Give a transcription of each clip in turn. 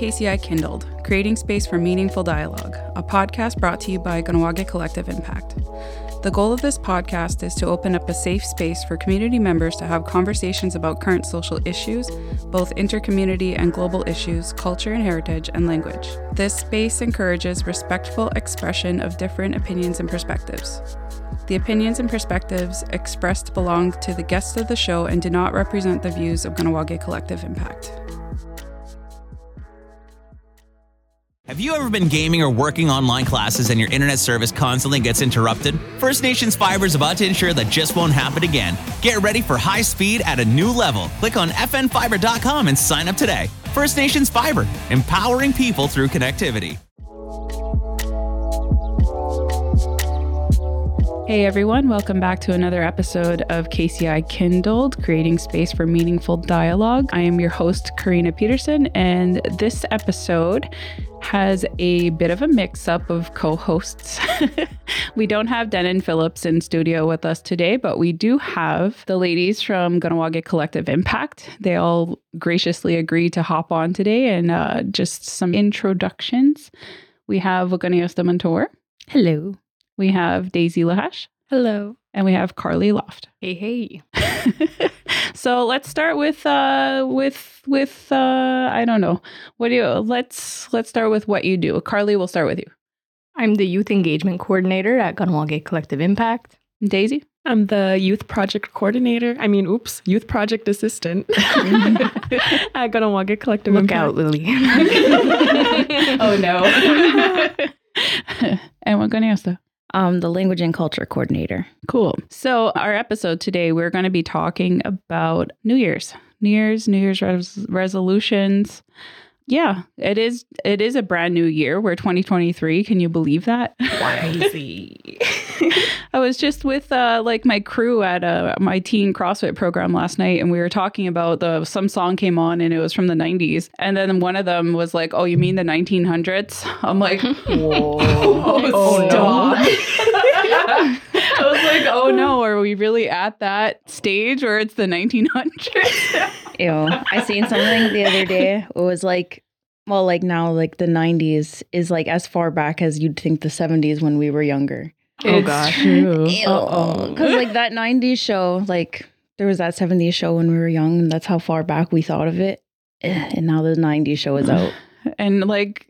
KCI Kindled, creating space for meaningful dialogue, a podcast brought to you by Kahnawake Collective Impact. The goal of this podcast is to open up a safe space for community members to have conversations about current social issues, both intercommunity and global issues, culture and heritage, and language. This space encourages respectful expression of different opinions and perspectives. The opinions and perspectives expressed belong to the guests of the show and do not represent the views of Kahnawake Collective Impact. Have you ever been gaming or working online classes and your internet service constantly gets interrupted? First Nations Fiber is about to ensure that just won't happen again. Get ready for high speed at a new level. Click on fnfiber.com and sign up today. First Nations Fiber, empowering people through connectivity. Hey everyone, welcome back to another episode of KCI Kindled, creating space for meaningful dialogue. I am your host, Karina Peterson, and this episode has a bit of a mix up of co hosts. we don't have Denon Phillips in studio with us today, but we do have the ladies from Kahnawake Collective Impact. They all graciously agreed to hop on today and uh, just some introductions. We have Waganios Mentor. Hello. We have Daisy Lahash. Hello. And we have Carly Loft. Hey, hey. so let's start with uh with with uh I don't know. What do you let's let's start with what you do. Carly, we'll start with you. I'm the youth engagement coordinator at Kahnawake Collective Impact. Daisy? I'm the youth project coordinator. I mean, oops, youth project assistant at Kahnawake Collective Look Impact. out, Lily. oh no. and what Waganios um, the language and culture coordinator. Cool. So, our episode today, we're going to be talking about New Year's, New Year's, New Year's res- resolutions. Yeah, it is. It is a brand new year. We're 2023. Can you believe that? Crazy. I was just with uh, like my crew at uh, my teen CrossFit program last night, and we were talking about the some song came on, and it was from the 90s, and then one of them was like, "Oh, you mean the 1900s?" I'm like, "Whoa, oh, stop!" I was like, "Oh no, are we really at that stage where it's the 1900s?" Ew. I seen something the other day. It was like, well, like now, like the 90s is like as far back as you'd think the 70s when we were younger. Oh, It's gosh. true. Ew. Because like that 90s show, like there was that 70s show when we were young, and that's how far back we thought of it. Eh, And now the 90s show is out. and like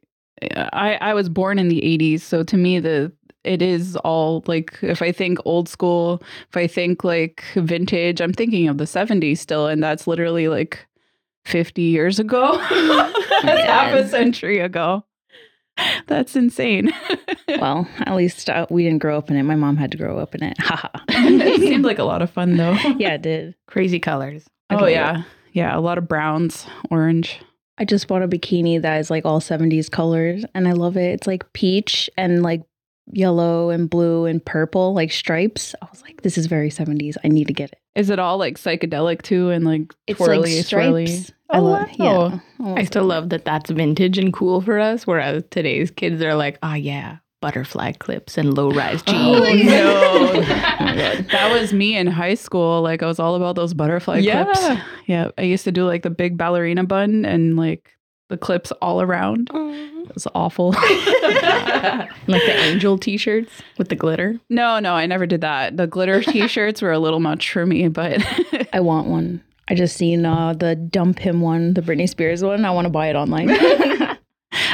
I I was born in the 80s, so to me the it is all like if I think old school, if I think like vintage, I'm thinking of the 70s still and that's literally like 50 years ago. that's half a century ago. That's insane. well, at least uh, we didn't grow up in it. My mom had to grow up in it. Haha. it seemed like a lot of fun though. yeah, it did. Crazy colors. I Oh love it. yeah. Yeah, a lot of browns, orange. I just bought a bikini that is like all 70s colors and I love it. It's like peach and like yellow and blue and purple, like stripes. I was like, this is very 70s. I need to get it. Is it all like psychedelic too and like It's twirly, like swirly? stripes. I Oh, love wow. yeah. I still love that that's vintage and cool for us, whereas today's kids are like, oh, yeah, butterfly clips and low rise oh, jeans. Oh, no. God. that was me in high school. Like I was all about those butterfly Yeah. clips. Yeah. I used to do like the big ballerina bun and like the clips all around. It was awful. like the angel t shirts with the glitter. no, no, I never did that. The glitter t-shirts were a little much for me, but I want one. I just seen uh, the dump him one, the Britney Spears one. I want to buy it online.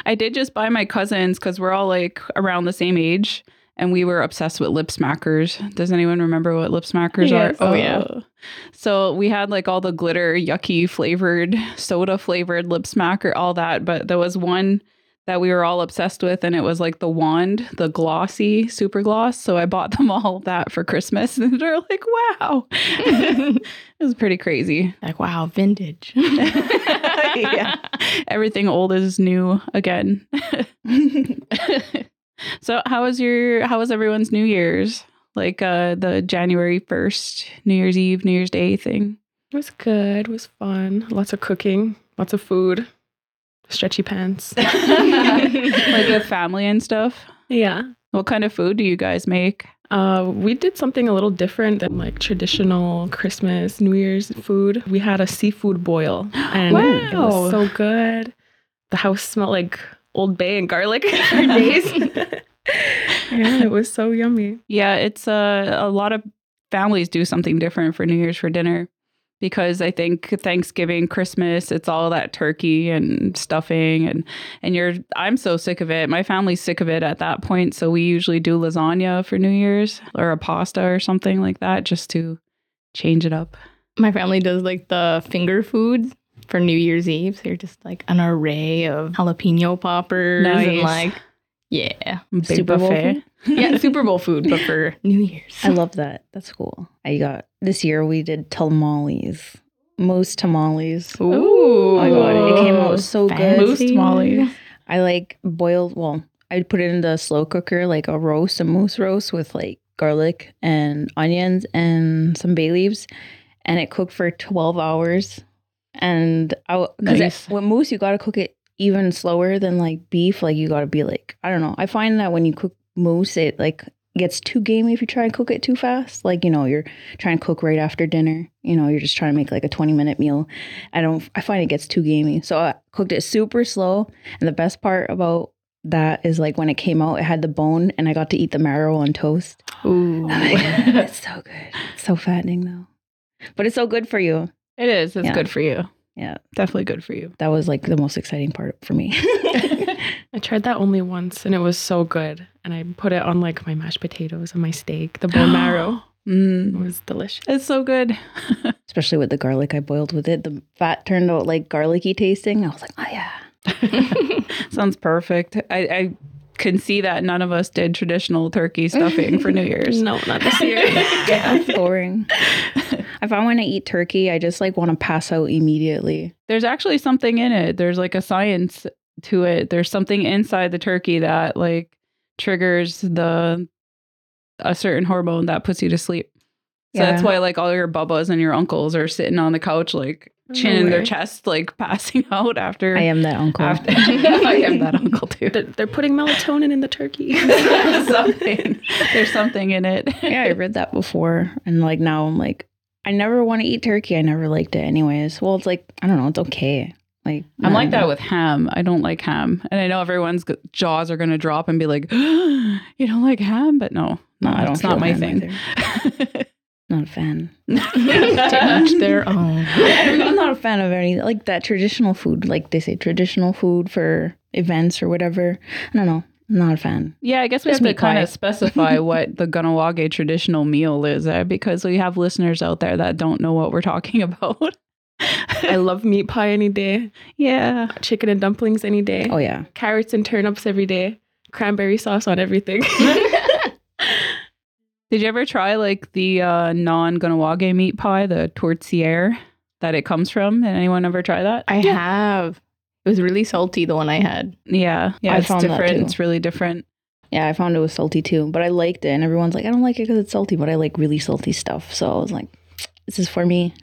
I did just buy my cousins because we're all like around the same age. And we were obsessed with lip smackers. Does anyone remember what lip smackers Yes. are? Oh, yeah. Uh, So we had like all the glitter, yucky flavored, soda flavored lip smacker, all that. But there was one that we were all obsessed with, and it was like the wand, the glossy super gloss. So I bought them all that for Christmas, and they're like, "Wow!" it was pretty crazy. Like, wow, vintage. yeah, everything old is new again. So how was your? How was everyone's New Year's? Like uh, the January first, New Year's Eve, New Year's Day thing. It was good. It was fun. Lots of cooking, lots of food, stretchy pants. like with family and stuff. yeah. What kind of food do you guys make? Uh, we did something a little different than like traditional Christmas, New Year's food. We had a seafood boil, and it was so good. the house smelled like Old Bay and garlic for days. yeah, it was so yummy. Yeah, it's uh, a lot of families do something different for New Year's for dinner because I think Thanksgiving, Christmas, it's all that turkey and stuffing and and you're I'm so sick of it. My family's sick of it at that point, so we usually do lasagna for New Year's or a pasta or something like that just to change it up. My family does like the finger foods for New Year's Eve. So you're just like an array of jalapeno poppers Nice. and like yeah. Big Super Bowl buffet. Yeah, Super Bowl food, but for New Year's. I love that. That's cool. I got this year we did tamales, Most tamales. Ooh. Oh my god, it came out so good. Moose tamales. I like boiled. Well, I'd put it in the slow cooker, like a roast, a moose roast with like garlic and onions and some bay leaves, and it cooked for twelve hours. And I, because Nice. with moose, you got to cook it even slower than like beef. Like you got to be like, I don't know. I find that when you cook moose, it like gets too gamey if you try and cook it too fast. Like you know, you're trying to cook right after dinner. You know, you're just trying to make like a twenty minute meal. I don't. I find it gets too gamey. So I cooked it super slow. And the best part about that is like when it came out, it had the bone, and I got to eat the marrow on toast. Ooh. Oh it's so good. It's so fattening though, but it's so good for you. It is. It's Yeah. good for you. Yeah, Definitely good for you. that was like the most exciting part for me. I tried that only once and it was so good. And I put it on like my mashed potatoes and my steak, the bone marrow. It Mm. was delicious. It's so good. Especially with the garlic I boiled with it. The fat turned out like garlicky tasting. I was like, oh yeah. Sounds perfect. I, I can see that none of us did traditional turkey stuffing for New Year's. No, not this year. Yeah, it's boring. If I want to eat turkey, I just like want to pass out immediately. There's actually something in it. There's like a science to it. There's something inside the turkey that like triggers the a certain hormone that puts you to sleep. So that's why like all your bubbas and your uncles are sitting on the couch like chin in their chest, like passing out after I am that uncle. after I am that uncle too. They're, they're putting melatonin in the turkey. something. There's something in it. yeah, I read that before. And like now I'm like, I never want to eat turkey. I never liked it anyways. Well, it's like, I don't know, it's okay. Like I'm like that with ham. I don't like ham, and I know everyone's g- jaws are gonna drop and be like, "You don't like ham?" But no, no, I don't it's not my thing. Not a fan. to each their own. I'm not a fan of any like that traditional food. Like they say, traditional food for events or whatever. I don't know. I'm not a fan. yeah, I guess we Just have to kind pie. of specify what the Ganawage traditional meal is, eh? because we have listeners out there that don't know what we're talking about. I love meat pie any day, yeah, chicken and dumplings any day, Oh yeah. carrots and turnips every day, cranberry sauce on everything. Did you ever try like the uh, non Ganawage meat pie, the tourtière that it comes from? Did anyone ever try that? I have. It was really salty, the one I had. Yeah, yeah, I it's found that different. too. It's really different. Yeah, I found it was salty too, but I liked it. And everyone's like, I don't like it because it's salty, but I like really salty stuff. So I was like, this is for me.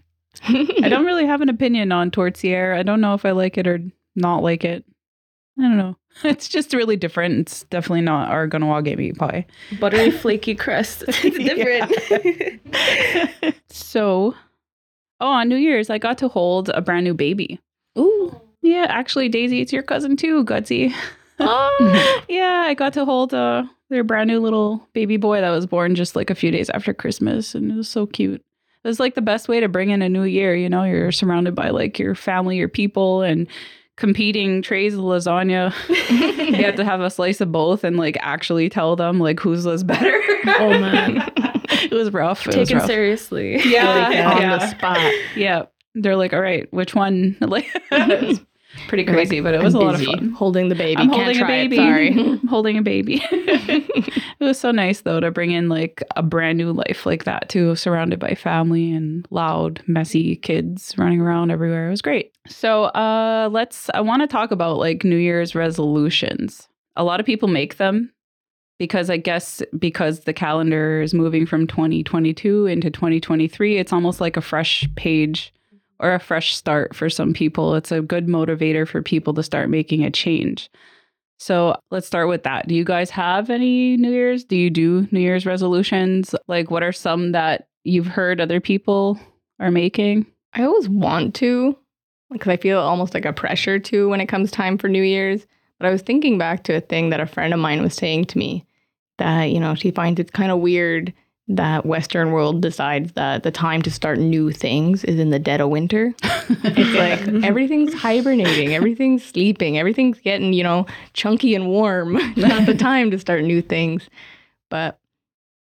I don't really have an opinion on tourtière. I don't know if I like it or not like it. I don't know. It's just really different. It's definitely not our Ganawage meat pie. Buttery, flaky crust. It's different. so, oh, on New Year's, I got to hold a brand new baby. Ooh. Yeah, actually, Daisy, it's your cousin too, Gutsy. oh, yeah, I got to hold uh, their brand new little baby boy that was born just like a few days after Christmas, and it was so cute. It was like the best way to bring in a new year. You know, you're surrounded by like your family, your people, and competing trays of lasagna. you have to have a slice of both and like actually tell them like whose was better. Oh, man. it was rough. It was Taken rough. seriously. Yeah, on yeah. the spot. Yeah. They're like, all right, which one? Like, it was pretty crazy, but it was I'm a lot of fun. Holding the baby. I'm Can't holding a try it, baby. sorry. I'm holding a baby. it was so nice though to bring in like a brand new life like that too, surrounded by family and loud, messy kids running around everywhere. It was great. So uh let's I want to talk about like New Year's resolutions. A lot of people make them because I guess because the calendar is moving from 2022 into 2023, it's almost like a fresh page or a fresh start for some people. It's a good motivator for people to start making a change. So let's start with that. Do you guys have any New Year's? Do you do New Year's resolutions? Like, what are some that you've heard other people are making? I always want to. because I feel almost like a pressure too when it comes time for New Year's. But I was thinking back to a thing that a friend of mine was saying to me that, you know, she finds it's kind of weird that Western world decides that the time to start new things is in the dead of winter. it's like everything's hibernating, everything's sleeping, everything's getting, you know, chunky and warm. Not the time to start new things. But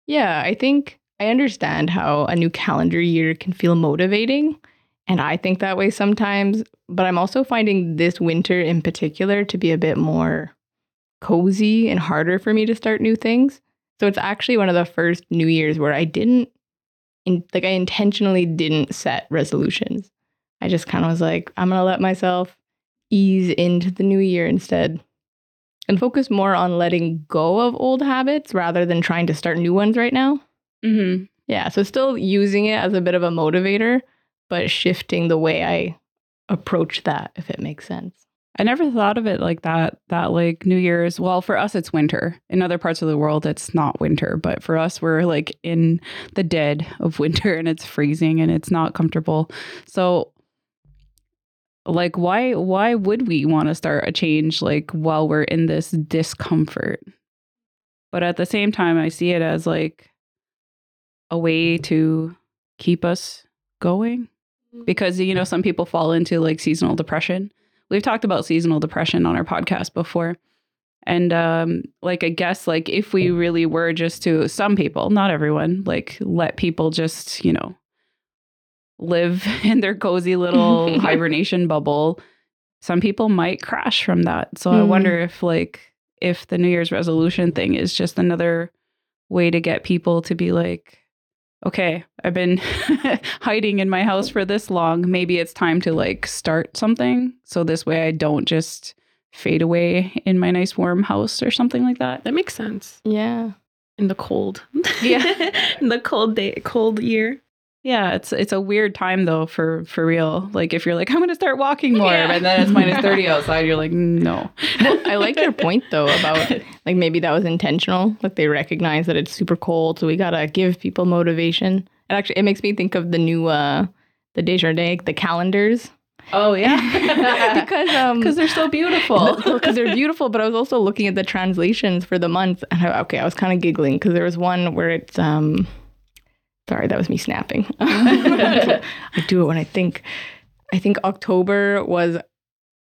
yeah, I think I understand how a new calendar year can feel motivating. And I think that way sometimes. But I'm also finding this winter in particular to be a bit more cozy and harder for me to start new things. So it's actually one of the first New Year's where I didn't, in, like, I intentionally didn't set resolutions. I just kind of was like, I'm going to let myself ease into the new year instead and focus more on letting go of old habits rather than trying to start new ones right now. Mm-hmm. Yeah. So still using it as a bit of a motivator, but shifting the way I approach that, if it makes sense. I never thought of it like that. That like New Year's, well, for us, it's winter. In other parts of the world, it's not winter. But for us, we're like in the dead of winter and it's freezing and it's not comfortable. So, like, why why would we want to start a change like while we're in this discomfort? But at the same time, I see it as like a way to keep us going mm-hmm. because you know some people fall into like seasonal depression we've talked about seasonal depression on our podcast before. And um like i guess like if we really were just to some people not everyone like let people just you know live in their cozy little hibernation bubble some people might crash from that. So i Mm. wonder if like if the new year's resolution thing is just another way to get people to be like okay, I've been hiding in my house for this long. Maybe it's time to like start something. So this way I don't just fade away in my nice warm house or something like that. That makes sense. Yeah. In the cold. Yeah. In the cold day, cold year. Yeah, it's it's a weird time though for for real. Like if you're like I'm going to start walking more Yeah. and then it's minus 30 outside, you're like no. Well, I like your point though about like maybe that was intentional. Like they recognize that it's super cold, so we gotta give people motivation. And actually, it makes me think of the new uh the Desjardins, the calendars, Oh yeah. because um Cuz they're so beautiful. because they're beautiful. But I was also looking at the translations for the month, and I, okay, I was kind of giggling because there was one where it's um. Sorry, that was me snapping. I do it when I think. I think October was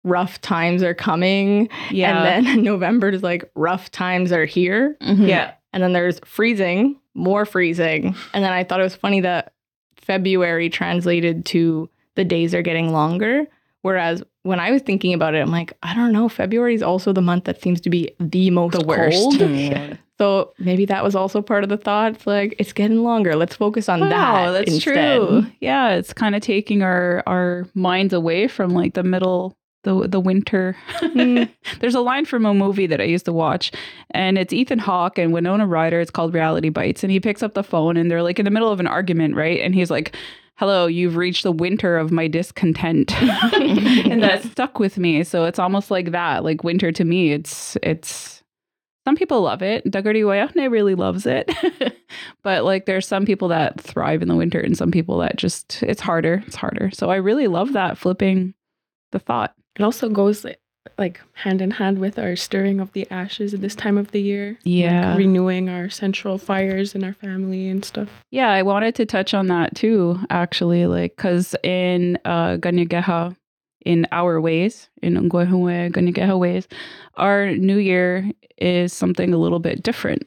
rough times are coming, yeah. and then November is like rough times are here. Mhm. yeah. And then there's freezing, more freezing. And then I thought it was funny that February translated to the days are getting longer. Whereas when I was thinking about it, I'm like, I don't know. February is also the month that seems to be the most The worst. cold. So maybe that was also part of the thought. It's like it's getting longer. Let's focus on that. Wow, that's instead. true. Yeah, it's kind of taking our our minds away from like the middle the the winter. Mm. There's a line from a movie that I used to watch, and it's Ethan Hawke and Winona Ryder. It's called Reality Bites, and he picks up the phone, and they're like in the middle of an argument, right? And he's like. Hello, you've reached the winter of my discontent. and that stuck with me. So it's almost like that. Like winter to me, it's it's some people love it. Dagari Wayahne really loves it. but like there's some people that thrive in the winter and some people that just it's harder. It's harder. So I really love that flipping the thought. It also goes like, like hand in hand with our stirring of the ashes at this time of the year. Yeah. Like renewing our central fires in our family and stuff. Yeah, I wanted to touch on that too, actually, like because in uh Ganyageha, in our ways, in Ganyageha ways, our new year is something a little bit different.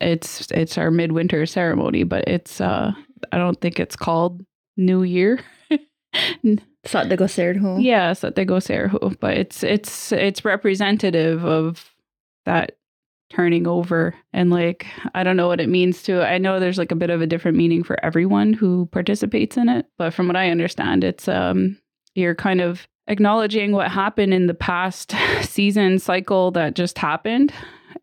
It's it's our midwinter ceremony, but it's uh I don't think it's called New Year. Sat de Goserho. Yeah, Satego Serhu, but it's it's it's representative of that turning over and like I don't know what it means to I know there's like a bit of a different meaning for everyone who participates in it, but from what I understand it's um you're kind of acknowledging what happened in the past season cycle that just happened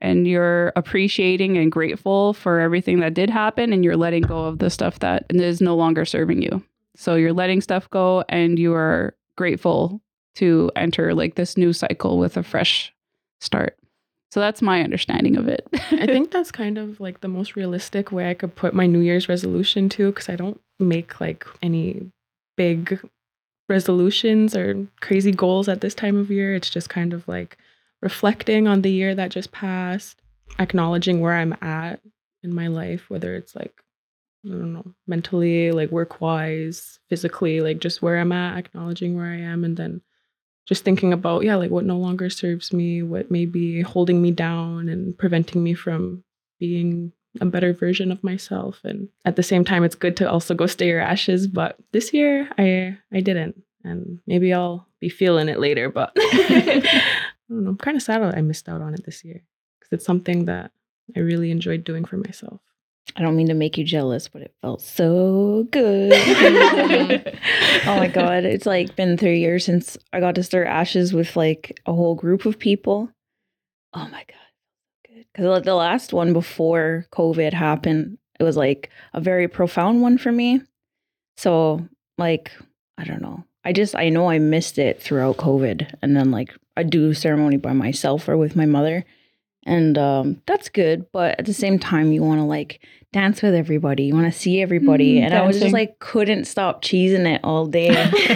and you're appreciating and grateful for everything that did happen and you're letting go of the stuff that is no longer serving you. So you're letting stuff go and you are grateful to enter like this new cycle with a fresh start. So that's my understanding of it. I think that's kind of like the most realistic way I could put my New Year's resolution to because I don't make like any big resolutions or crazy goals at this time of year. It's just kind of like reflecting on the year that just passed, acknowledging where I'm at in my life, whether it's like, I don't know, mentally, like work wise, physically, like just where I'm at, acknowledging where I am, and then just thinking about, yeah, like what no longer serves me, what may be holding me down and preventing me from being a better version of myself. And at the same time, it's good to also go stay your ashes. But this year, I I didn't, and maybe I'll be feeling it later. But I don't know. I'm kind of sad that I missed out on it this year because it's something that I really enjoyed doing for myself. I don't mean to make you jealous, but it felt so good. oh my god, it's like been three years since I got to start ashes with like a whole group of people. Oh my god, Because the last one before COVID happened, it was like a very profound one for me. So like I don't know. I just I know I missed it throughout COVID, and then like I do ceremony by myself or with my mother, and um, that's good. But at the same time, you want to like dance with everybody. You want to see everybody. Mm, and I was just like, couldn't stop cheesing it all day.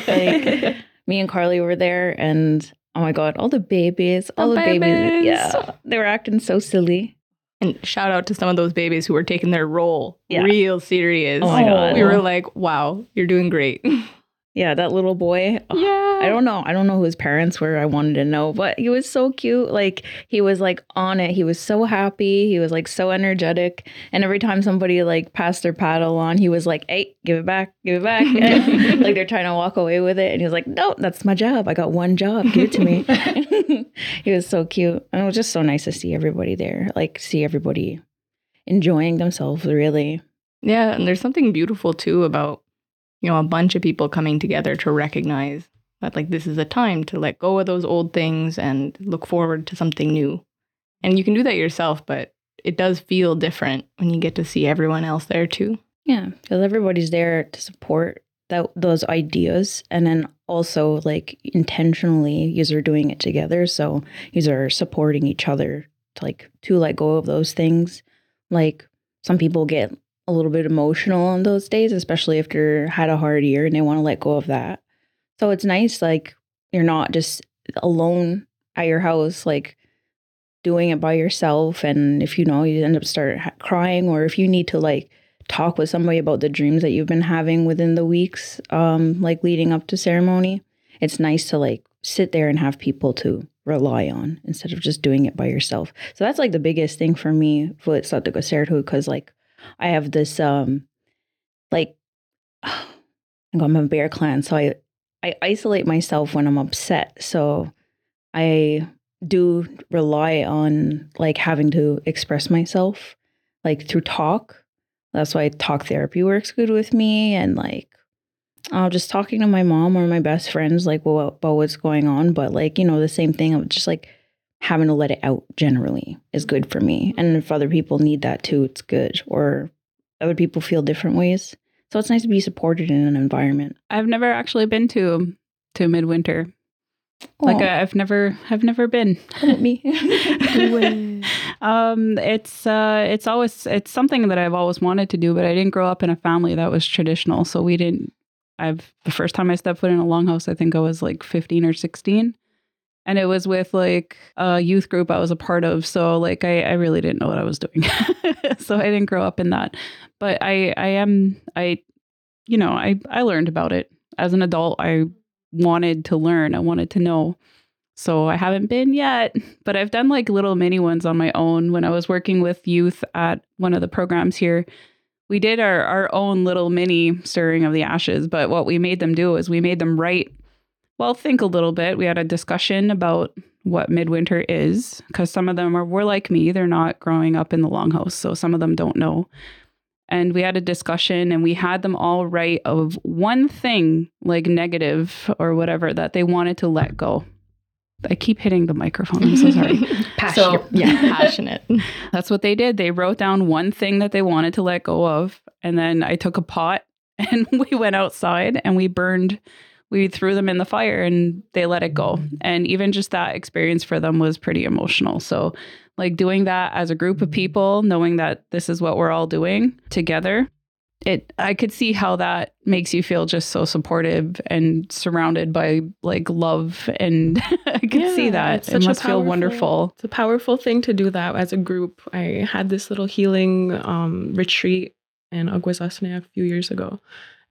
like me and Carly were there, and oh my god, all the babies, all the, The babies. babies. yeah, they were acting so silly. And shout out to some of those babies who were taking their role Yeah. real serious. Oh my God. We were like, wow, you're doing great. Yeah, that little boy. oh, yeah. I don't know. I don't know who his parents were. I wanted to know, but he was so cute. Like he was like on it. He was so happy. He was like so energetic. And every time somebody like passed their paddle on, he was like, "Hey, give it back, give it back." And, like they're trying to walk away with it, and he was like, "No, that's my job. I got one job. Give it to me." he was so cute, and it was just so nice to see everybody there. Like see everybody enjoying themselves. Really. Yeah, and there's something beautiful too about you know a bunch of people coming together to recognize that like this is a time to let go of those old things and look forward to something new. And you can do that yourself, but it does feel different when you get to see everyone else there too. Yeah, because everybody's there to support that those ideas, and then also like intentionally, you are doing it together. So you are supporting each other to like to let go of those things. Like some people get a little bit emotional on those days, especially if they're had a hard year and they want to let go of that. So it's nice, like you're not just alone at your house, like doing it by yourself. And if you know you end up start crying, or if you need to like talk with somebody about the dreams that you've been having within the weeks, um, like leading up to ceremony, it's nice to like sit there and have people to rely on instead of just doing it by yourself. So that's like the biggest thing for me with Sataka Sertu because like I have this um like I'm a bear clan, so I I isolate myself when I'm upset. So I do rely on like having to express myself like through talk. That's why talk therapy works good with me and like uh, just talking to my mom or my best friends like well, about what's going on. But like, you know, the same thing of just like having to let it out generally is good for me. And if other people need that too, it's good. Or other people feel different ways. So it's nice to be supported in an environment. I've never actually been to to midwinter. Like Aw, I, I've never I've never been. me. um, it's uh, it's always it's something that I've always wanted to do, but I didn't grow up in a family that was traditional, so we didn't. I've the first time I stepped foot in a longhouse, I think I was like fifteen or sixteen, and it was with like a youth group I was a part of. So like I, I really didn't know what I was doing, so I didn't grow up in that. But I I am I, you know I I learned about it as an adult. I wanted to learn. I wanted to know. So I haven't been yet, but I've done like little mini ones on my own when I was working with youth at one of the programs here. We did our, our own little mini stirring of the ashes, but what we made them do is we made them write, well, think a little bit. We had a discussion about what midwinter is because some of them are were like me, they're not growing up in the longhouse, so some of them don't know. And we had a discussion and we had them all write of one thing like negative or whatever that they wanted to let go. I keep hitting the microphone. I'm so sorry. So yeah, passionate. That's what they did. They wrote down one thing that they wanted to let go of. And then I took a pot and we went outside and we burned, we threw them in the fire and they let it go. And even just that experience for them was pretty emotional. So, like doing that as a group of people, knowing that this is what we're all doing together, it I could see how that makes you feel just so supportive and surrounded by like love and I could see that. It must feel wonderful. It's a powerful thing to do that as a group. I had this little healing um, retreat in Akwesasne a few years ago.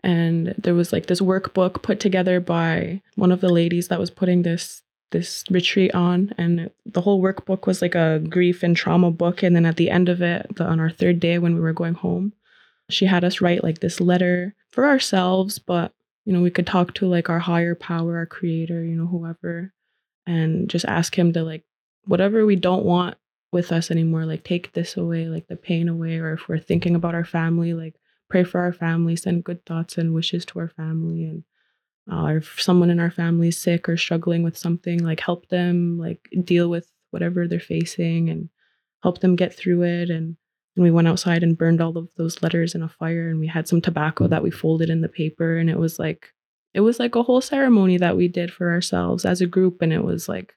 And there was like this workbook put together by one of the ladies that was putting this this retreat on. And the whole workbook was like a grief and trauma book. And then at the end of it the, on our third day when we were going home she had us write like this letter for ourselves. But you know we could talk to like our higher power our creator you know whoever and just ask him to like whatever we don't want with us anymore like take this away like the pain away. Or if we're thinking about our family like pray for our family send good thoughts and wishes to our family and uh, if someone in our family is sick or struggling with something like help them like deal with whatever they're facing and help them get through it. And and we went outside and burned all of those letters in a fire and we had some tobacco that we folded in the paper and it was like it was like a whole ceremony that we did for ourselves as a group and it was like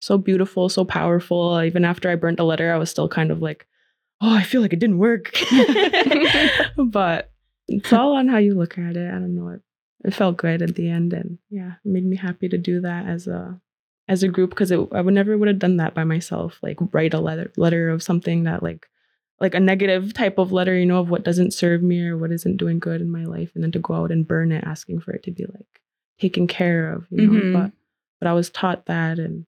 so beautiful so powerful. Even after i burnt a letter i was still kind of like oh i feel like it didn't work. But it's all on how you look at it. I don't know. It, it felt good at the end and yeah it made me happy to do that as a as a group because i would never would have done that by myself like write a letter letter of something that like like a negative type of letter you know of what doesn't serve me or what isn't doing good in my life and then to go out and burn it asking for it to be like taken care of you know? Mhm. but but i was taught that and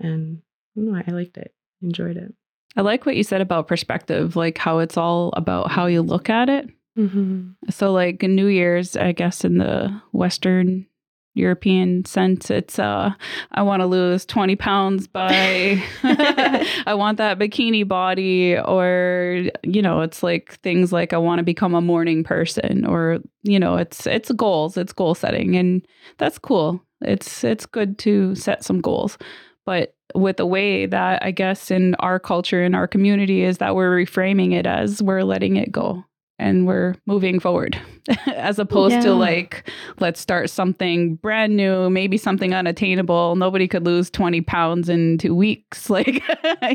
and I don't know, I liked it. Enjoyed it I like what you said about perspective, like how it's all about how you look at it. mm-hmm. So like New Year's, I guess in the Western European sense, it's uh I want to lose 20 pounds by I want that bikini body or you know, it's like things like I want to become a morning person or you know, it's it's goals, it's goal setting and that's cool. It's it's good to set some goals. But with the way that I guess in our culture in our community is that we're reframing it as we're letting it go and we're moving forward as opposed Yeah. to like let's start something brand new maybe something unattainable nobody could lose 20 pounds in two weeks like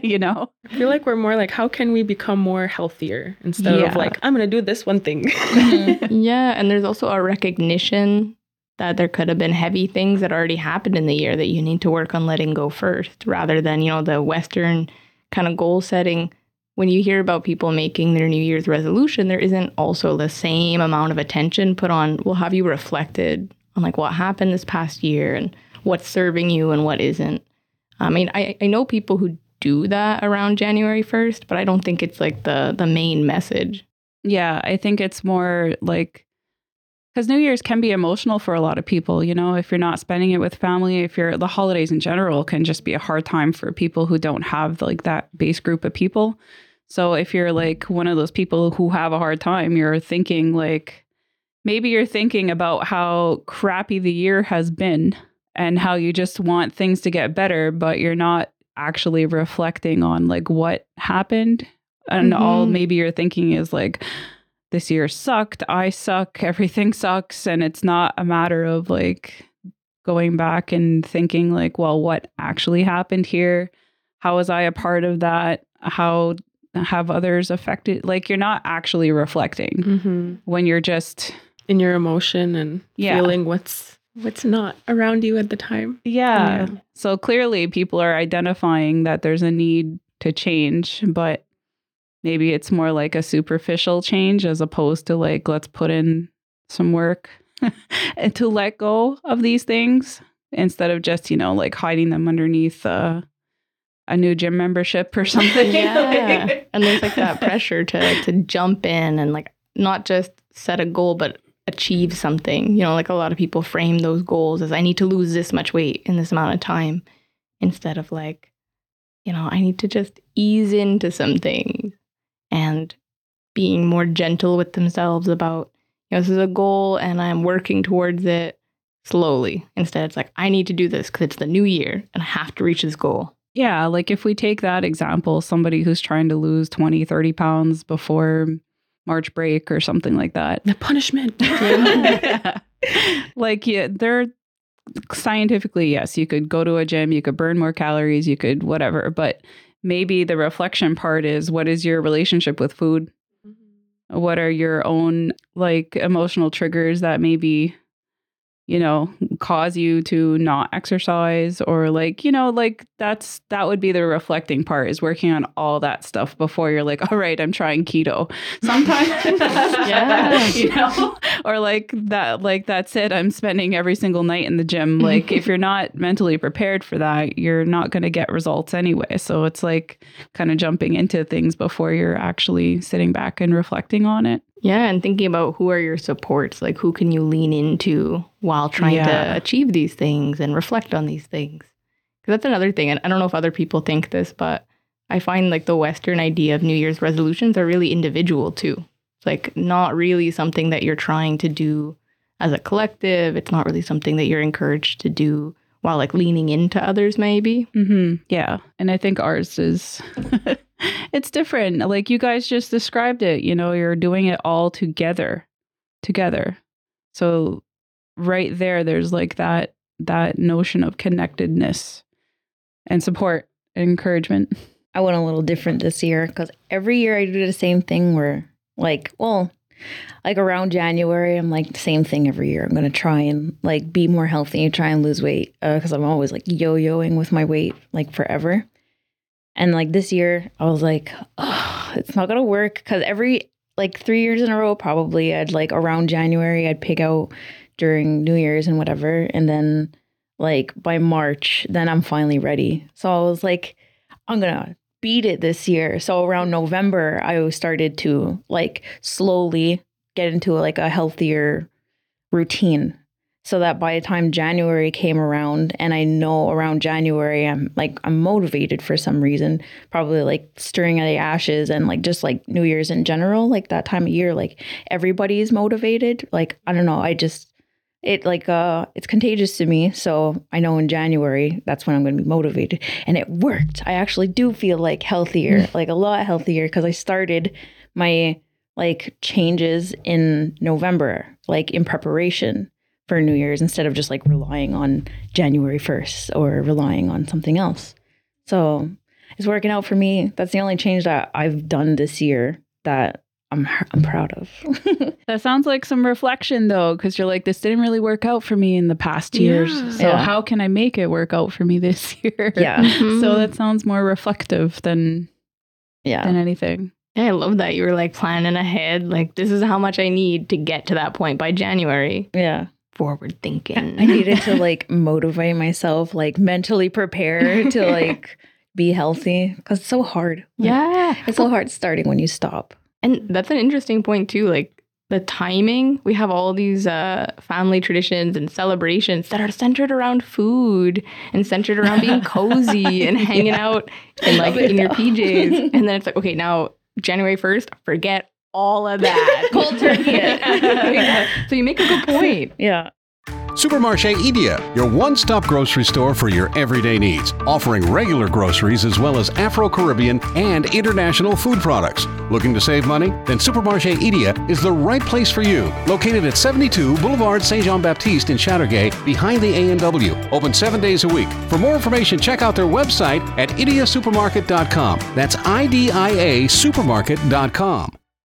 you know i feel like we're more like how can we become more healthier instead Yeah. of like i'm gonna do this one thing mm-hmm. yeah, and there's also a recognition that there could have been heavy things that already happened in the year that you need to work on letting go first, rather than you know the Western kind of goal setting. When you hear about people making their New Year's resolution, there isn't also the same amount of attention put on. Well, have you reflected on like what happened this past year and what's serving you and what isn't? I mean, I, I know people who do that around January first, but I don't think it's like the the main message. yeah i think it's more like because new year's can be emotional for a lot of people you know? If you're not spending it with family if you're the holidays in general can just be a hard time for people who don't have like that base group of people. So if you're like one of those people who have a hard time you're thinking like maybe you're thinking about how crappy the year has been and how you just want things to get better but you're not actually reflecting on like what happened. And all Mhm. maybe you're thinking is like this year sucked i suck everything sucks and it's not a matter of like going back and thinking like well what actually happened here how was i a part of that how have others affected like you're not actually reflecting mm-hmm. when you're just in your emotion and Yeah. feeling what's what's not around you at the time yeah. Yeah. so clearly people are identifying that there's a need to change but maybe it's more like a superficial change as opposed to like let's put in some work and to let go of these things instead of just you know like hiding them underneath uh, a new gym membership or something. Yeah. And there's like that pressure to to jump in and like not just set a goal but achieve something. You know like a lot of people frame those goals as i need to lose this much weight in this amount of time instead of like you know i need to just ease into some things and being more gentle with themselves about you know this is a goal and i'm working towards it slowly. Instead it's like i need to do this because it's the new year and i have to reach this goal. Yeah, like if we take that example, somebody who's trying to lose 20, 30 pounds before March break or something like that. the punishment. Like yeah, they're scientifically, yes, you could go to a gym, you could burn more calories, you could whatever, but maybe the reflection part is what is your relationship with food? Mm-hmm. What are your own like emotional triggers that maybe you know cause you to not exercise or like you know like that's that would be the reflecting part is working on all that stuff before you're like all right i'm trying keto. Sometimes Yeah. you know or like that like that's it. I'm spending every single night in the gym. Mm-hmm. Like if you're not mentally prepared for that you're not going to get results anyway. So it's like kind of jumping into things before you're actually sitting back and reflecting on it Yeah, and thinking about who are your supports, like who can you lean into while trying Yeah. to achieve these things and reflect on these things. Because that's another thing, and I don't know if other people think this, but I find like the Western idea of New Year's resolutions are really individual too. It's like not really something that you're trying to do as a collective. It's not really something that you're encouraged to do while like leaning into others, maybe. hmm Yeah. And I think ours is, it's different. Like you guys just described it, you know, you're doing it all together, together. So right there, there's like that, that notion of connectedness and support and encouragement. I went a little different this year because every year I do the same thing where, like, well, like around January, I'm like, same thing every year. I'm to try and like be more healthy, and try and lose weight uh, because I'm always like yo yoing with my weight like forever. And like this year, I was like, oh, it's not to work because every like three years in a row, probably I'd like around January, I'd pig out during New Year's and whatever. And then like by March, then I'm finally ready. So I was like, I'm gonna beat it this year. So around November, I started to like slowly get into like a healthier routine. So that by the time January came around, and I know around January, I'm like, I'm motivated for some reason, probably like stirring of the ashes and like just like New Year's in general, like that time of year, like everybody's motivated. Like, I don't know, I just, it like uh it's contagious to me. So i know in january that's when i'm going to be motivated. And it worked. I actually do feel like healthier like a lot healthier because i started my like changes in november like in preparation for new year's instead of just like relying on january 1st or relying on something else so it's working out for me that's the only change that i've done this year that i'm, I'm proud of That sounds like some reflection though, because you're like, this didn't really work out for me in the past years. Yeah. So Yeah. how can I make it work out for me this year? yeah mm-hmm. So that sounds more reflective than yeah than anything. Yeah, I love that you were like planning ahead. Like, this is how much I need to get to that point by January. yeah Forward thinking. I needed to like motivate myself, like mentally prepare to like be healthy because it's so hard. Like, yeah. It's so hard starting when you stop. And that's an interesting point, too. Like, the timing, we have all these uh, family traditions and celebrations that are centered around food and centered around being cozy and hanging out and like in your PJs. And then it's like, okay, now January 1st, forget all of that. Cold turkey. Yeah. So you make a good point. Yeah. Supermarché Idia, your one stop grocery store for your everyday needs, offering regular groceries as well as Afro Caribbean and international food products. Looking to save money? Then Supermarché Idia is the right place for you. Located at 72 Boulevard Saint Jean Baptiste in Châteauguay, behind the A&W. Open seven days a week. For more information, check out their website at idiasupermarket.com. That's I D I A supermarket.com.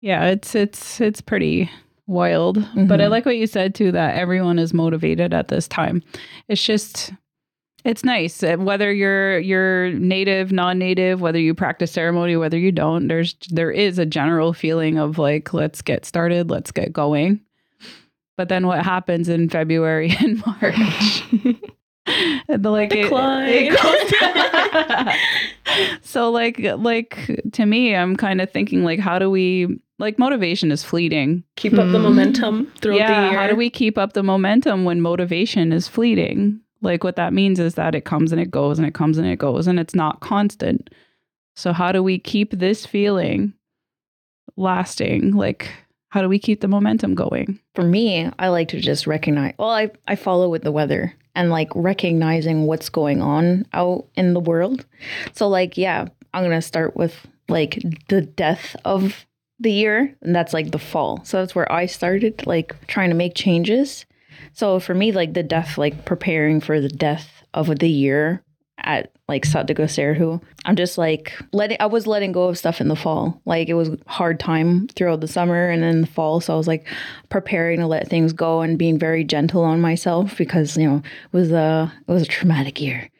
Yeah, it's it's it's pretty wild. But I Mhm. like what you said too that everyone is motivated at this time. It's just it's nice whether you're you're native, non-native, whether you practice ceremony, whether you don't. There's there is a general feeling of like let's get started, let's get going. But then what happens in February and March? And the, like Decline. it goes- so like like to me i'm kind of thinking like how do we like motivation is fleeting Keep up the Hmm. momentum throughout yeah the year. how do we keep up the momentum when motivation is fleeting like what that means is that it comes and it goes and it comes and it goes and it's not constant so how do we keep this feeling lasting like how do we keep the momentum going For me, I like to just recognize, well, I, I follow with the weather and like recognizing what's going on out in the world. So, like, yeah, I'm going to start with like the death of the year, and that's like the fall. So, that's where I started, like, trying to make changes. So, for me, like, the death, like, preparing for the death of the year at like de Serhu. I'm just like letting I was letting go of stuff in the fall. Like it was hard time throughout the summer and then the fall. So I was like preparing to let things go and being very gentle on myself because, you know, it was a it was a traumatic year,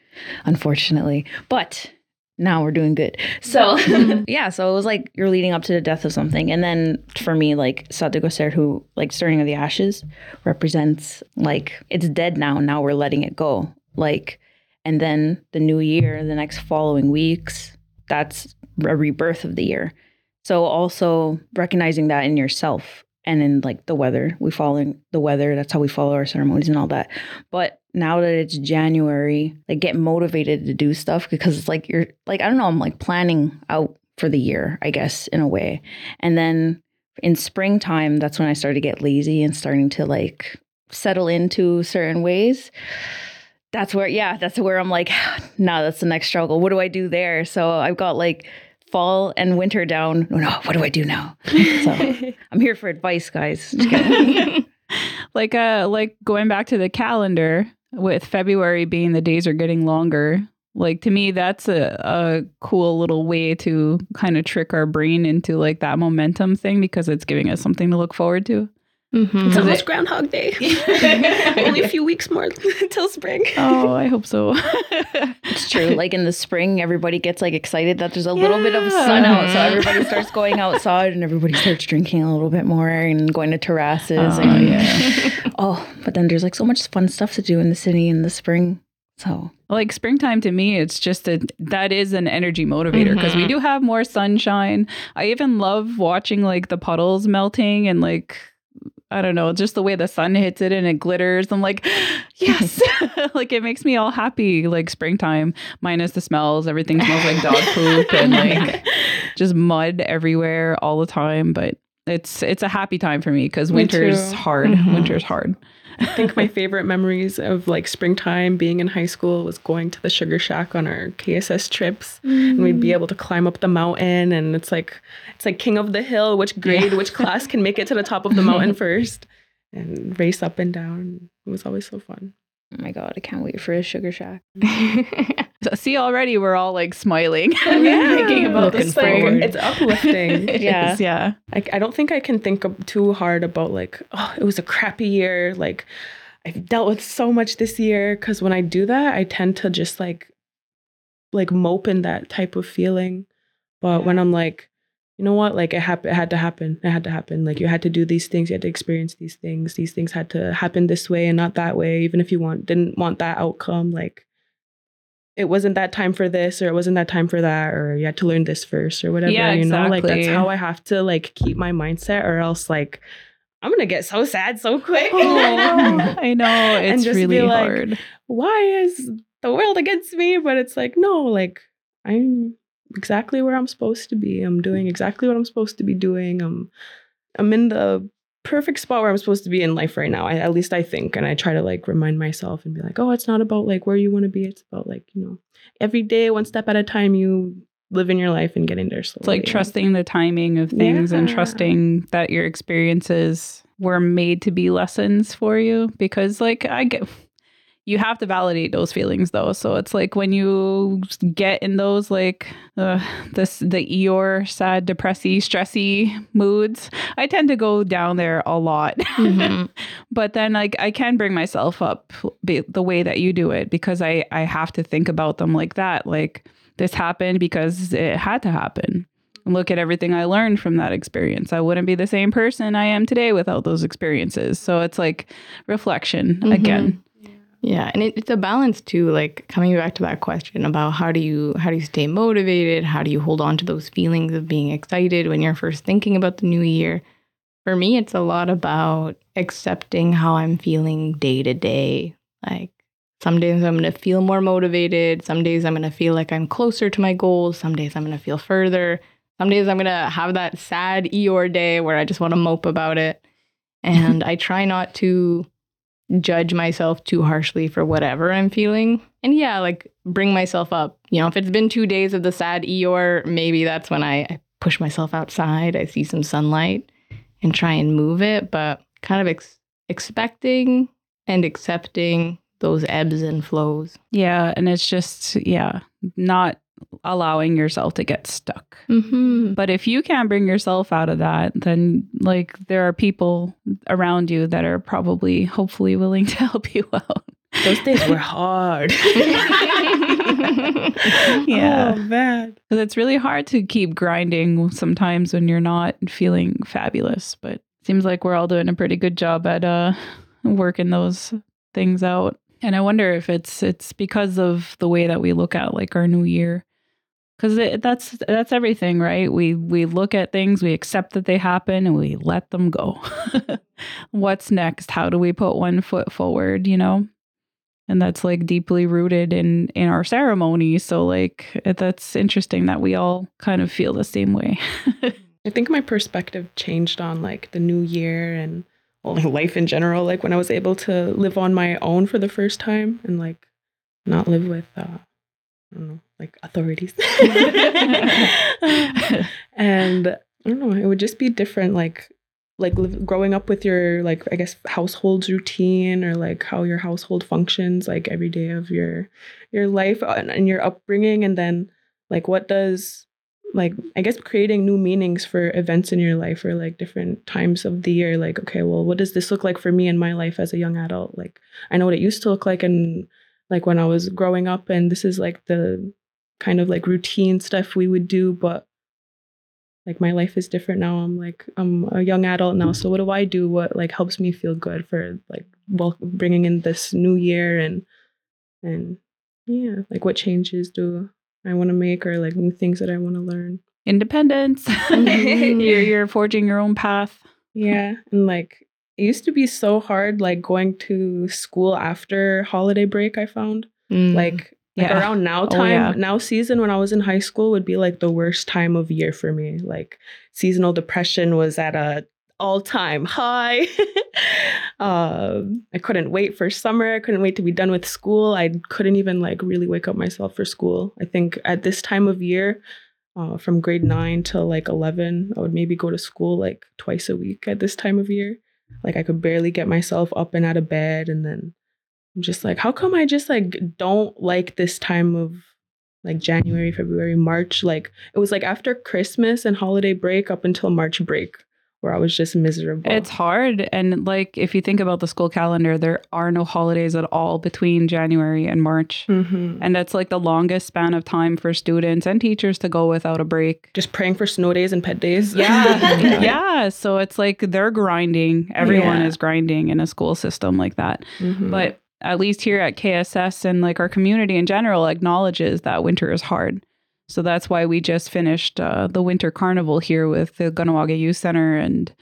unfortunately. But now we're doing good. So yeah, so it was like you're leading up to the death of something. And then for me, like de Serhu, like stirring of the ashes, represents like it's dead now. Now we're letting it go. Like and then the new year, the next following weeks, that's a rebirth of the year. So also recognizing that in yourself and in like the weather, we follow the weather. That's how we follow our ceremonies and all that. But now that it's January, like get motivated to do stuff because it's like you're like I don't know, I'm like planning out for the year, I guess, in a way. And then in springtime, that's when I started to get lazy and starting to like settle into certain ways. That's where yeah that's where i'm like no that's the next struggle. What do i do there? So i've got like fall and winter down. Oh no what do i do now? So i'm here for advice guys. Like uh like going back to the calendar with february being the days are getting longer like to me that's a, a cool little way to kind of trick our brain into like that momentum thing because it's giving us something to look forward to Mm-hmm. It's almost it, Groundhog Day. Only a few weeks more until spring. Oh, I hope so. it's true. Like in the spring, everybody gets like excited that there's a yeah. little bit of sun out, so everybody starts going outside and everybody starts drinking a little bit more and going to terraces. Oh, and, yeah. oh, but then there's like so much fun stuff to do in the city in the spring. So, like springtime to me, it's just a that is an energy motivator because mm-hmm. we do have more sunshine. I even love watching like the puddles melting and like I don't know, just the way the sun hits it and it glitters. I'm like, yes, like it makes me all happy. Like springtime, minus the smells. Everything smells like dog poop and like just mud everywhere all the time. But it's it's a happy time for me because winter's hard. Mm-hmm. Winter's hard. I think my favorite memories of like springtime being in high school was going to the sugar shack on our KSS trips mm. and we'd be able to climb up the mountain and it's like it's like king of the hill which grade yeah. which class can make it to the top of the mountain first and race up and down it was always so fun Oh my god, I can't wait for a sugar shack. See, already we're all like smiling, yeah. thinking about the spring. It's uplifting. it yeah, is, yeah. I, I don't think I can think too hard about like, oh, it was a crappy year. Like, I've dealt with so much this year. Because when I do that, I tend to just like, like mope in that type of feeling. But yeah. when I'm like, you know what? Like it, hap- it had to happen. It had to happen. Like you had to do these things. You had to experience these things. These things had to happen this way and not that way. Even if you want didn't want that outcome, like it wasn't that time for this or it wasn't that time for that or you had to learn this first or whatever. Yeah, you know, like that's how I have to like keep my mindset or else like I'm gonna get so sad so quick. Oh, I know. It's really hard. Like, Why is the world against me? But it's like, no, like I'm exactly where I'm supposed to be. I'm doing exactly what I'm supposed to be doing. I'm I'm in the perfect spot where I'm supposed to be in life right now. I, at least I think, and I try to like remind myself and be like, oh, it's not about like where you want to be. It's about like you know, every day, one step at a time. You live in your life and getting there slowly. It's like trusting the timing of things yeah. and trusting that your experiences were made to be lessons for you. Because like I get you have to validate those feelings though so it's like when you get in those like uh, this the eeyore sad depressy stressy moods i tend to go down there a lot mm-hmm. but then like i can bring myself up the way that you do it because i i have to think about them like that like this happened because it had to happen look at everything I learned from that experience. I wouldn't be the same person I am today without those experiences. So it's like reflection mm-hmm. again. Yeah, and it, it's a balance too. Like coming back to that question about how do you how do you stay motivated? How do you hold on to those feelings of being excited when you're first thinking about the new year? For me, it's a lot about accepting how I'm feeling day to day. Like some days I'm going to feel more motivated. Some days I'm going to feel like I'm closer to my goals. Some days I'm going to feel further. Some days I'm going to have that sad Eeyore day where I just want to mope about it. And I try not to judge myself too harshly for whatever I'm feeling. And yeah, like bring myself up. You know, if it's been two days of the sad Eeyore, maybe that's when I, I push myself outside, I see some sunlight and try and move it, but kind of ex- expecting and accepting those ebbs and flows. Yeah, and it's just yeah, not allowing yourself to get stuck. Mm-hmm. But if you can't bring yourself out of that, then like there are people around you that are probably hopefully willing to help you out. Those days were hard. Yeah. Oh, man. Because it's really hard to keep grinding sometimes when you're not feeling fabulous. But seems like we're all doing a pretty good job at uh working those things out. And I wonder if it's it's because of the way that we look at like our new year. Because that's that's everything, right? We we look at things, we accept that they happen, and we let them go. What's next? How do we put one foot forward? You know, and that's like deeply rooted in in our ceremony so like that's interesting that we all kind of feel the same way I think my perspective changed on like the new year and life in general. Like when I was able to live on my own for the first time and like not live with, uh, I don't know, like authorities. and I don't know, it would just be different. Like, like live, growing up with your like I guess household routine or like how your household functions like every day of your your life uh, and, and your upbringing and then like what does like I guess creating new meanings for events in your life or like different times of the year. Like, okay, well, what does this look like for me in my life as a young adult? Like, I know what it used to look like and like when I was growing up, and this is like the kind of like routine stuff we would do, but like my life is different now. I'm like I'm a young adult now, so what do I do? What like helps me feel good for like well bringing in this new year and and yeah, like what changes do I want to make or like new things that I want to learn. independence Mhm. you're, you're forging your own path Yeah. And like it used to be so hard like going to school after holiday break, I found. Mm. Like like Yeah. around now Oh, time, yeah. now season when I was in high school would be like the worst time of year for me. Like seasonal depression was at a all time high. um, I couldn't wait for summer. I couldn't wait to be done with school. I couldn't even like really wake up myself for school. I think at this time of year, uh, from grade nine till like 11, I would maybe go to school like twice a week at this time of year. Like I could barely get myself up and out of bed. And then I'm just like, how come I just like don't like this time of like January, February, March? Like it was like after Christmas and holiday break up until March break where I was just miserable. it's hard and like if you think about the school calendar there are no holidays at all between january and march Mhm. and that's like the longest span of time for students and teachers to go without a break just praying for snow days and pet days. yeah yeah so it's like they're grinding everyone Yeah. is grinding in a school system like that Mhm. but at least here at KSS and like our community in general acknowledges that winter is hard. So that's why we just finished uh, the winter carnival here with the Kahnawake Youth Center, and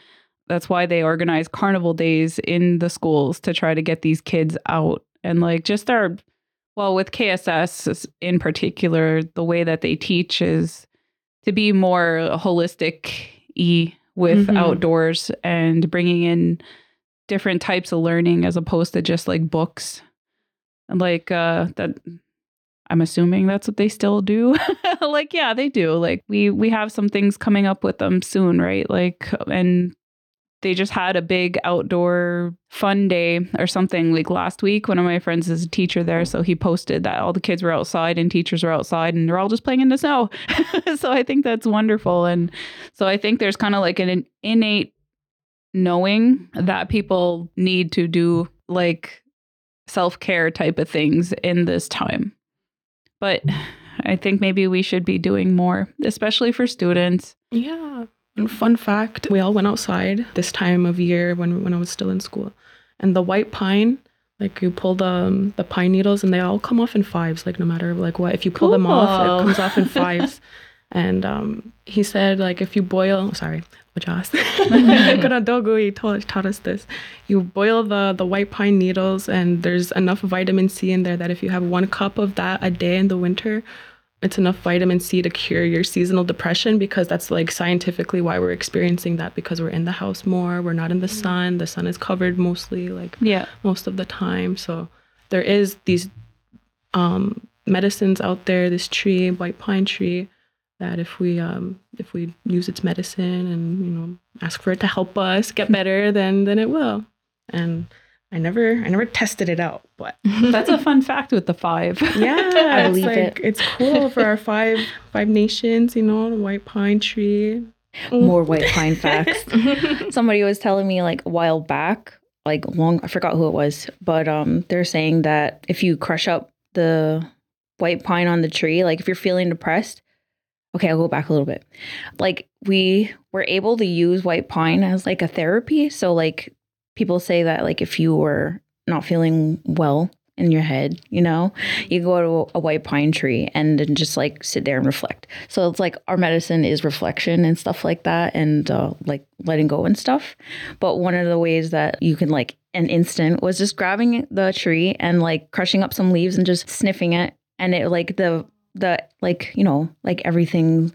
that's why they organize carnival days in the schools to try to get these kids out and like just our well with KSS in particular, the way that they teach is to be more holistic e with Mhm. outdoors and bringing in different types of learning as opposed to just like books and like uh that i'm assuming that's what they still do. Like yeah they do. Like we we have some things coming up with them soon right? Like and they just had a big outdoor fun day or something like last week. One of my friends is a teacher there so he posted that all the kids were outside and teachers were outside and they're all just playing in the snow. So i think that's wonderful. And so i think there's kind of like an innate knowing that people need to do like self care type of things in this time. But I think maybe we should be doing more, especially for students. Yeah. And fun fact, we all went outside this time of year when when I was still in school. And the white pine, like you pull the um, the pine needles and they all come off in fives, like no matter like what. If you pull them off, it comes off in fives. And um, he said like if you boil, sorry, Ojas. Kanadogu, he taught, taught us this. You boil the the white pine needles and there's enough vitamin C in there that if you have one cup of that a day in the winter, it's enough vitamin C to cure your seasonal depression because that's like scientifically why we're experiencing that because we're in the house more, we're not in the sun, the sun is covered mostly like Yeah. most of the time. So there is these um, medicines out there, this tree, white pine tree, that if we um, if we use its medicine and you know ask for it to help us get better, then then it will. And I never I never tested it out, but That's a fun fact with the five. yeah, I it's believe like it. it's cool for our five five nations, you know, the white pine tree. More white pine facts. Somebody was telling me like a while back, like long I forgot who it was, but um they're saying that if you crush up the white pine on the tree, like if you're feeling depressed, okay, I'll go back a little bit. Like we were able to use white pine as like a therapy. So like people say that like if you were not feeling well in your head, you know, you go to a white pine tree and then just like sit there and reflect. So it's like our medicine is reflection and stuff like that and uh, like letting go and stuff. But one of the ways that you can like an instant was just grabbing the tree and like crushing up some leaves and just sniffing it and it like the the like you know like everything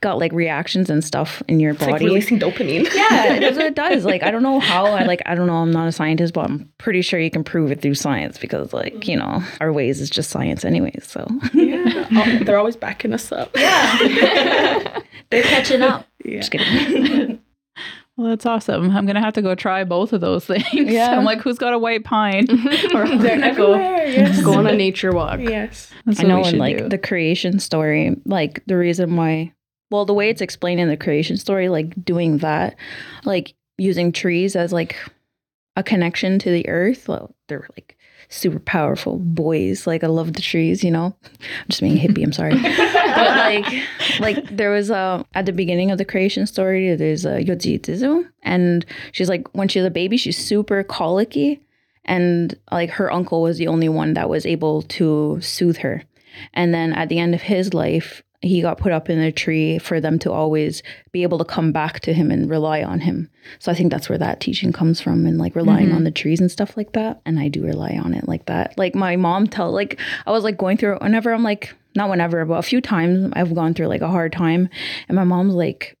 got like reactions and stuff in your It's like body releasing dopamine. yeah, that's what it does. Like, I don't know how. I like, I don't know. I'm not a scientist, but I'm pretty sure you can prove it through science because, like, you know, our ways is just science, anyways. So yeah. Oh, they're always backing us up. Yeah. They're catching up. Yeah. Just kidding. Well, that's awesome. I'm gonna have to go try both of those things. Yeah. I'm like, who's got a white pine? or They're go. everywhere. Yes. Go on a nature walk. Yes. That's I know, we and like do. the creation story, like the reason why, well, the way it's explained in the creation story, like doing that, like using trees as like a connection to the earth. Well, they're like super powerful boys. Like I love the trees, you know. I'm just being hippie. I'm sorry, but like, like there was a at the beginning of the creation story. There's a Yoji Tizu, and she's like when she's a baby, she's super colicky, and like her uncle was the only one that was able to soothe her. And then at the end of his life, he got put up in a tree for them to always be able to come back to him and rely on him. So I think that's where that teaching comes from and like relying mm-hmm. on the trees and stuff like that. And I do rely on it like that. Like my mom tell like I was like going through it whenever I'm like not whenever, but a few times I've gone through like a hard time and my mom's like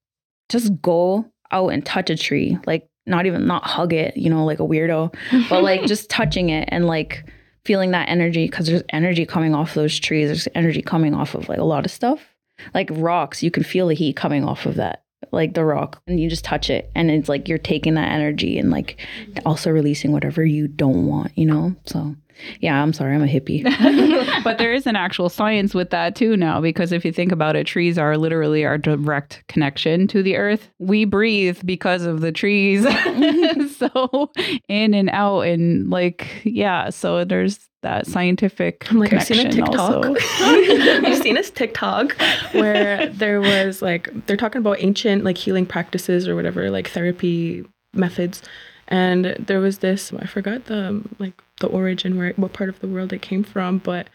just go out and touch a tree. Like not even not hug it, you know, like a weirdo, but like just touching it and like feeling that energy because there's energy coming off those trees. There's energy coming off of like a lot of stuff. Like rocks, you can feel the heat coming off of that, like the rock, and you just touch it, and it's like you're taking that energy and like also releasing whatever you don't want, you know? So, yeah, I'm sorry, I'm a hippie. but there is an actual science with that too now because if you think about it trees are literally our direct connection to the earth we breathe because of the trees so in and out and like yeah so there's that scientific I'm like, I've seen a connection TikTok. also. I've seen a TikTok where there was like they're talking about ancient like healing practices or whatever, like therapy methods. And there was this I forgot the like the origin where what part of the world it came from, but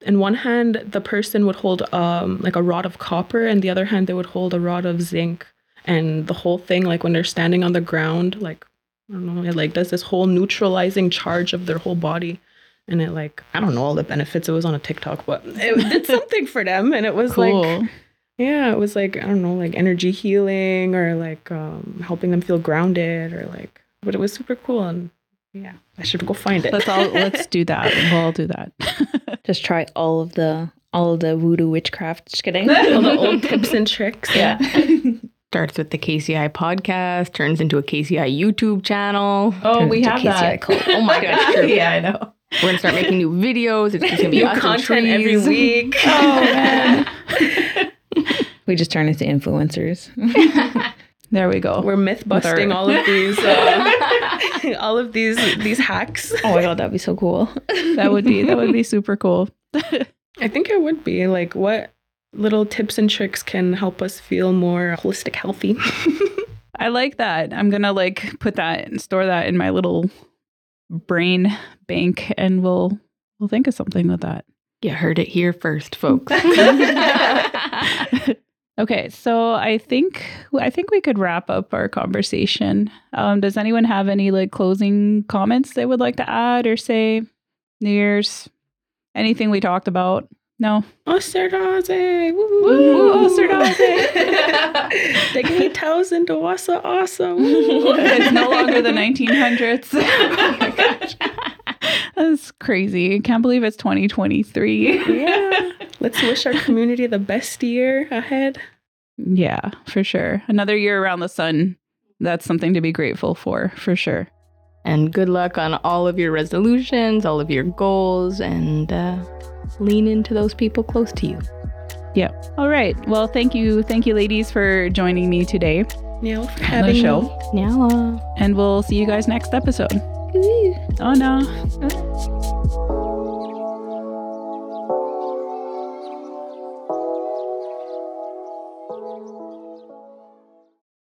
in one hand the person would hold um like a rod of copper and the other hand they would hold a rod of zinc. And the whole thing, like when they're standing on the ground, like I don't know, it like does this whole neutralizing charge of their whole body and it like I don't know all the benefits. It was on a TikTok, but it did something for them, and it was cool like yeah, it was like I don't know, like energy healing or like um, helping them feel grounded or like. But it was super cool, and yeah, I should go find it. let's all let's do that we'll all do that just try all of the all of the voodoo witchcraft. Just kidding. all the old tips and tricks. yeah. Starts with the KCI podcast, turns into a KCI YouTube channel. oh Turns into KCI cult. Oh my gosh, true. yeah i know We're gonna start making new videos. It's just gonna be New content every week. oh man We just turn into influencers. There we go We're myth busting our- all of these, uh, all of these these hacks. oh my god, that'd be so cool. that would be that would be super cool I think it would be like what little tips and tricks can help us feel more holistic, healthy. I like that. I'm gonna like put that and store that in my little brain bank, and we'll we'll think of something with that. You heard it here first, folks. okay, so I think I think we could wrap up our conversation. Um, does anyone have any like closing comments they would like to add or say? New Year's, anything we talked about? No. Osterdaze! Woo, Woo! Osterdaze! They can eat toes into wassa awesome. it's no longer the 1900s. oh my gosh. That's crazy. I can't believe it's 2023. yeah. Let's wish our community the best year ahead. Yeah, for sure. Another year around the sun. That's something to be grateful for, for sure. And good luck on all of your resolutions, all of your goals, and uh, lean into those people close to you. Yeah. All right. Well, thank you. Thank you, ladies, for joining me today Neil, for on the show. me. And we'll see you guys next episode. Oh, no.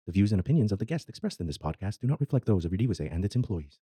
The views and opinions of the guests expressed in this podcast do not reflect those of Redivase and its employees.